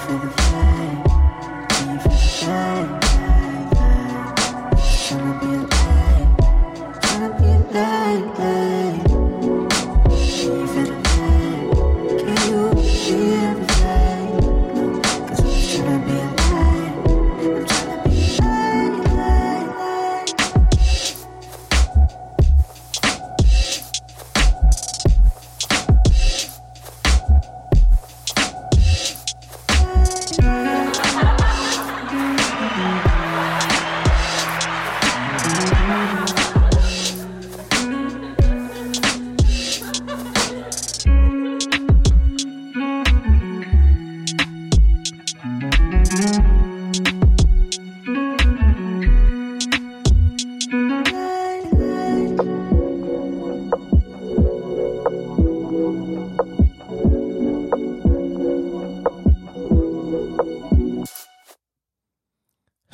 forward.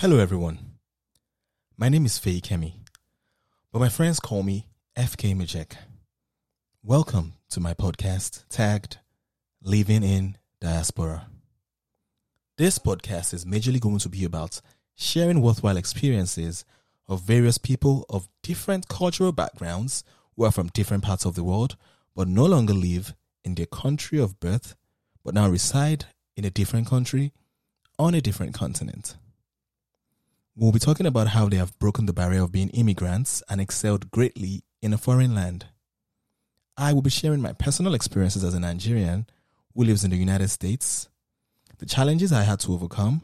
Hello, everyone. My name is Faye Kemi, but my friends call me FK Majek. Welcome to my podcast tagged Living in Diaspora. This podcast is majorly going to be about sharing worthwhile experiences of various people of different cultural backgrounds who are from different parts of the world but no longer live in their country of birth but now reside in a different country on a different continent. We'll be talking about how they have broken the barrier of being immigrants and excelled greatly in a foreign land. I will be sharing my personal experiences as a Nigerian who lives in the United States, the challenges I had to overcome,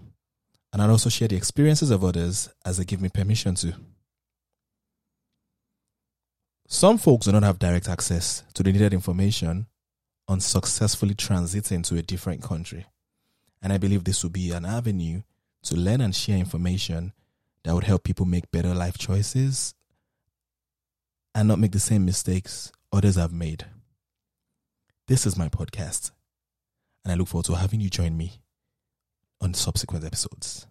and I'll also share the experiences of others as they give me permission to. Some folks do not have direct access to the needed information on successfully transiting to a different country. And I believe this will be an avenue to learn and share information that would help people make better life choices and not make the same mistakes others have made. This is my podcast, and I look forward to having you join me on subsequent episodes.